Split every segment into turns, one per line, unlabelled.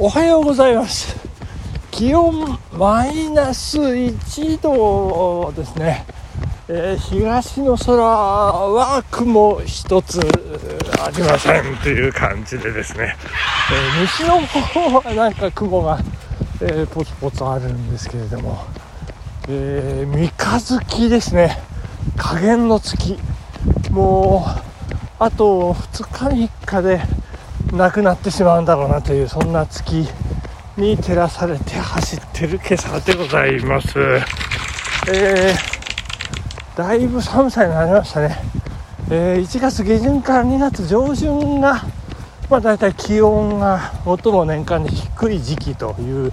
おはようございます。気温マイナス1度ですね、えー、東の空は雲一つありませんという感じでですね、えー、西の方はなんか雲が、えー、ポツポツあるんですけれども、え三日月ですね。加減の月。もうあと2日3日でなくなってしまうんだろうなというそんな月に照らされて走ってる今朝でございます、えー、だいぶ寒さになりましたね、えー、1月下旬から2月上旬が、まあ、大体気温が最も年間で低い時期という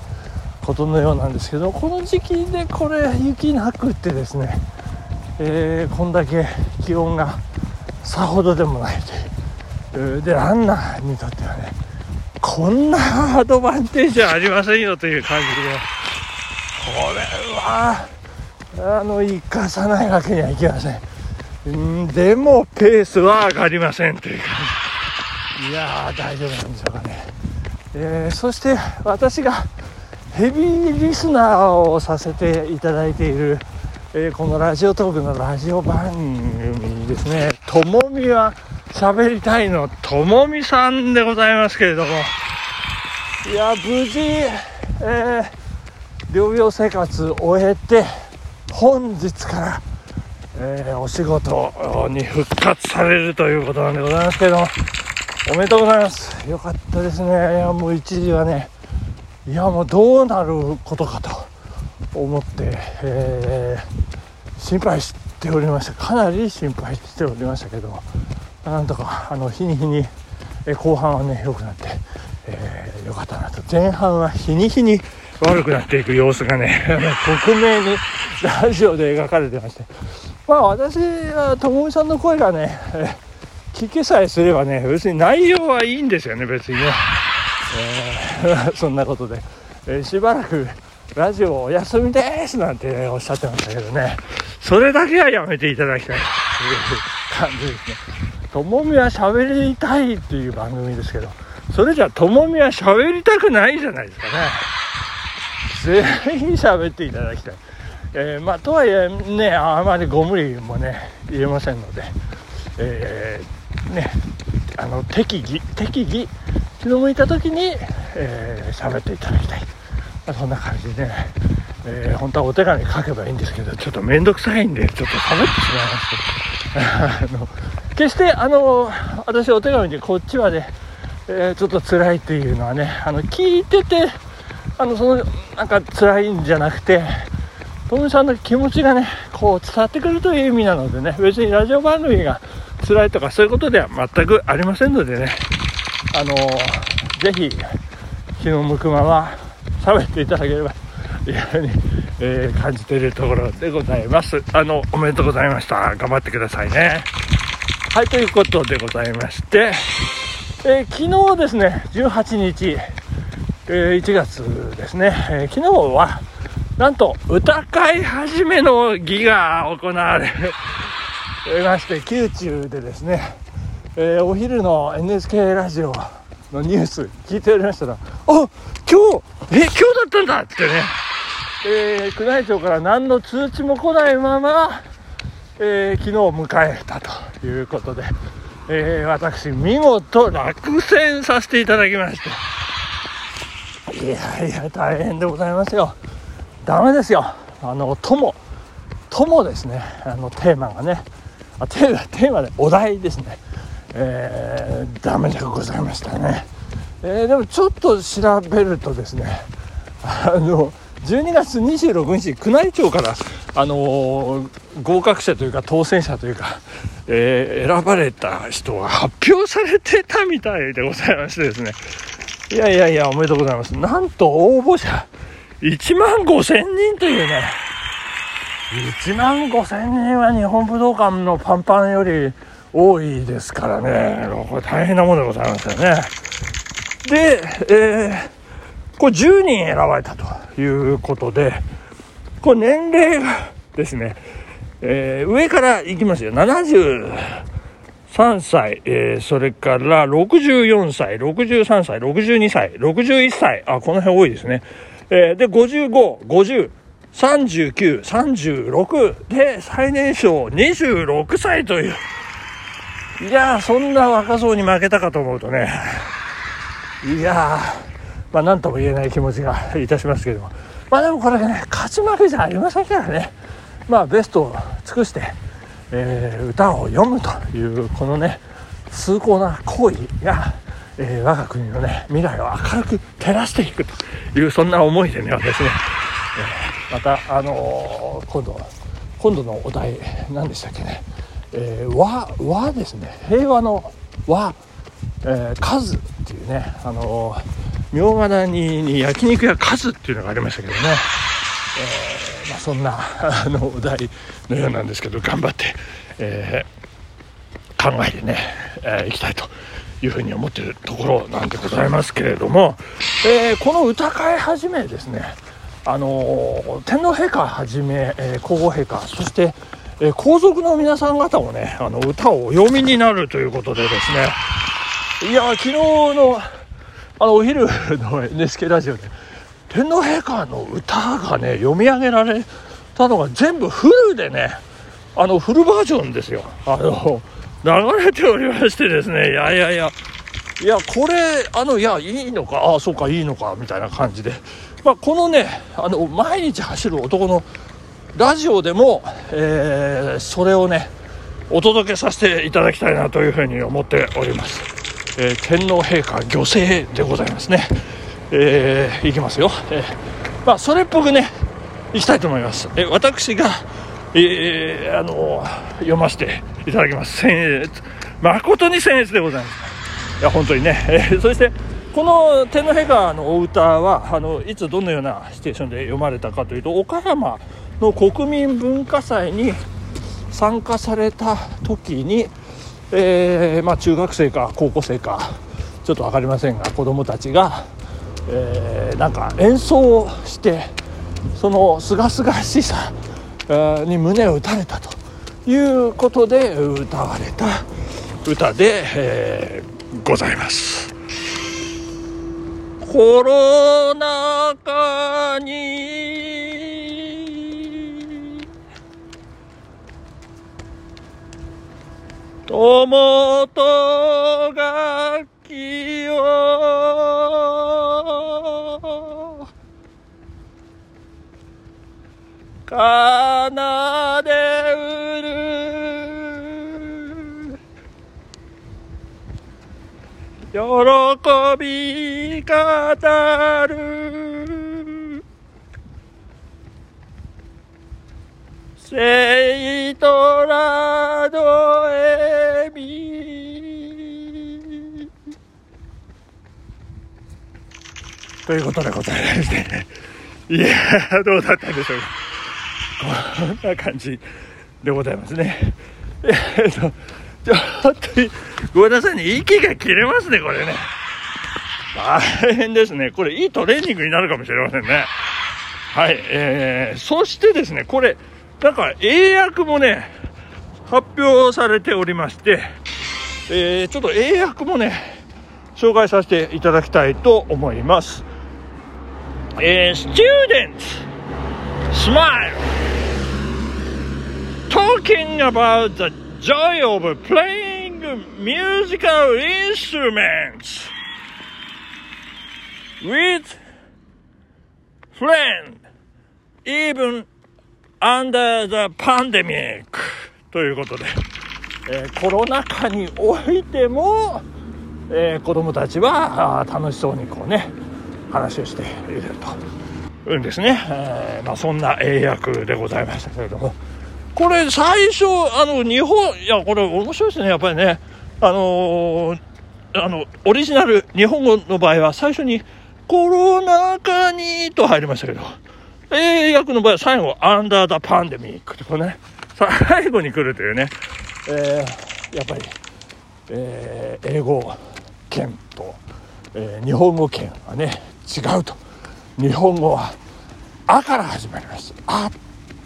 ことのようなんですけどこの時期でこれ雪なくってですね、えー、こんだけ気温がさほどでもないという。でランナーにとってはねこんなアドバンテージはありませんよという感じで。これはあの生かさないわけにはいきません。ん。でもペースは上がりませんという感じいやー大丈夫なんでしょうかね、えー、そして私がヘビーリスナーをさせていただいている、えー、このラジオトークのラジオ番組ですね「ともみは喋りたいのともみさんでございますけれども。いや無事、えー、療養生活を終えて本日から、えー、お仕事に復活されるということなんでございますけれども。おめでとうございます。よかったですね。いやもう一時はねいやもうどうなることかと思って、えー、心配しておりました。かなり心配しておりましたけどなんとかあの日に日に、え後半はね良くなって、えー、よかったなと。前半は日に日に悪くなっていく様子がね 克明にラジオで描かれてまして。まあ私は友美さんの声がね、聞けさえすればね別に内容はいいんですよね別にね、えー、そんなことで、えー、しばらくラジオお休みですなんて、ね、おっしゃってましたけどね。それだけはやめていただきたい。という感じですね。ともみは喋りたいっていう番組ですけど、それじゃともみは喋りたくないじゃないですかね。ぜひ喋っていただきたい。えー、まあ、とはいえね、あまりご無理もね、言えませんので、えー、ね、あの、適宜、適宜、気の向いた時に、えー、喋っていただきたい。まあ、そんな感じでね、えー、本当はお手紙書けばいいんですけど、ちょっと面倒くさいんで、ちょっと喋ってしまいました。あの決してあの私お手紙でこっちまで、えー、ちょっと辛いっていうのはねあの聞いててあのそのなんか辛いんじゃなくてトムさんの気持ちがねこう伝わってくるという意味なのでね別にラジオ番組が辛いとかそういうことでは全くありませんのでねあのぜひ気の向くまま喋っていただければというふうに、えー、感じているところでございます。あのおめでとうございました。頑張ってくださいね。はい、ということでございまして、えー、昨日ですね、18日、えー、1月ですね、えー、昨日は、なんと、歌会始めの儀が行われまして、宮中でですね、えお昼の NHK ラジオのニュース聞いておりましたら、あ今日え、今日だったんだってね、え宮内庁から何の通知も来ないまま、えー、昨日迎えたということで、えー、私見事落選させていただきまして。いやいや大変でございますよ。ダメですよ。あの友友ですね。あのテーマがね。あテーマテーマでお題ですね。えー、ダメでございましたね、えー、でもちょっと調べるとですねあの12月26日宮内庁からあのー、合格者というか当選者というか、えー、選ばれた人が発表されてたみたいでございましてですね。いやいやいやおめでとうございます。なんと応募者1万5千人というね。1万5千人は日本武道館のパンパンより多いですからね。これ大変なものでございますよね。で、えー、これ10人選ばれたということでこれ年齢がですね、えー、上からいきますよ。73 3歳、えー、それから64歳、63歳、62歳、61歳、あ、この辺多いですね。えー、で、55、50、39、36で最年少26歳という。いやー、そんな若造に負けたかと思うとね、いやー、まあ何とも言えない気持ちがいたしますけども。まあでもこれね、勝ち負けじゃありませんからね。まあベストを尽くして、えー、歌を読むというこのね崇高な行為が、えー、我が国のね未来を明るく照らしていくというそんな思いでね私ね、えー、またあのー、今度今度のお題何でしたっけね、えー、和和ですね。平和の和、えー、数っていうねあのー、明ヶ谷に焼肉屋数っていうのがありましたけどね、えーまあ、そんなあのお題のようなんですけど頑張って、えー、考えてね、えー、いきたいというふうに思っているところなんでございますけれども、えー、この歌会始めですねあの天皇陛下はじめ、え皇后陛下そして、え皇族の皆さん方もねあの歌をお読みになるということでですね。いや昨日のあのお昼の NHK ラジオで天皇陛下の歌がね読み上げられたのが全部フルでねあのフルバージョンですよ。あの流れておりましてですね。いやいやいや。いやこれあのいやいいのかああそうかいいのかみたいな感じで、まあ、このねあの毎日走る男のラジオでも、えー、それをねお届けさせていただきたいなというふうに思っております、えー、天皇陛下御成でございますねえー、いきますよ、えー、まあそれっぽくねいきたいと思います。え私が、えー、あの読ませていただきます。僭越誠に僭越でございます。いや本当にね、えー、そしてこの天皇陛下のお歌はあのいつどのようなシチュエーションで読まれたかというと岡山の国民文化祭に参加された時に、えー、まあ、中学生か高校生かちょっと分かりませんが子どもたちが、えー、なんか演奏をしてその清々しさに胸を打たれたということで歌われた歌で、えー、ございます。コロナ禍に友と楽器を。奏でうる。喜び語る。聖とラということでございましていやどうだったんでしょうかこんな感じでございますね。えっと、ちょっと、ごめんなさいね、息が切れますね、これね。大変ですね。これ、いいトレーニングになるかもしれませんね。はい、えー、そしてですね、これ、なんか、英訳もね、発表されておりまして、えー、ちょっと英訳もね、紹介させていただきたいと思います。えー、students smile talking about the joy of playing musical instruments with friend even under the pandemic ということで、えー、コロナ禍においても、えー、子供たちは楽しそうにこうね話をしていると。うんですね、えー、まあ、そんな英訳でございましたけれども。これ最初あの日本いやこれ面白いですねやっぱりね。あのー、あのオリジナル日本語の場合は最初にコロナ禍にと入りましたけど英訳の場合は最後アンダーダパンデミックとかね。最後に来るというね、えー、やっぱり、えー、英語圏と、え日本語圏はね違うと。日本語は「あ」から始まります「あ」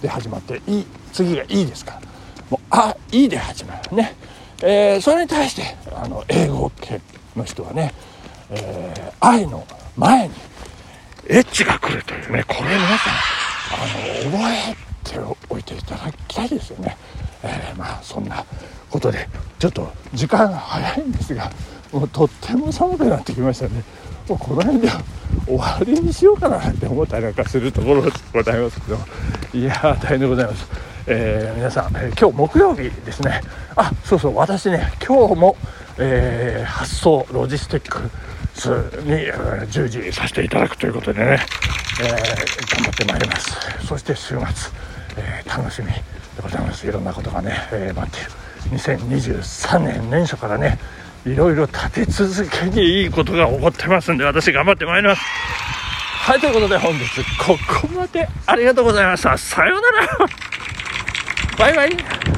で始まって「い」次が「い」ですから。もう「あ」「い」で始まるね。えー、それに対してあの英語系の人はね、えー、愛の前にエッチが来るというねこれ皆さんあの覚えておいていただきたいですよね、えー、まあそんなことでちょっと時間が早いんですがもうとっても寒くなってきましたね。もうこの辺で終わりにしようかなって思ったりなんかするところでございますけどいやー大変でございます、えー、皆さん、えー、今日木曜日ですね。あそうそう私ね今日も、えー、発送ロジスティックスに従事させていただくということでね、え、頑張ってまいります。そして週末、え、楽しみでございます。いろんなことがね、え、待っている。2023年年初からねいろいろ立て続けにいいことが起こってますんで私頑張ってまいります。はいということで本日ここまで。ありがとうございました。さようなら。バイバイ。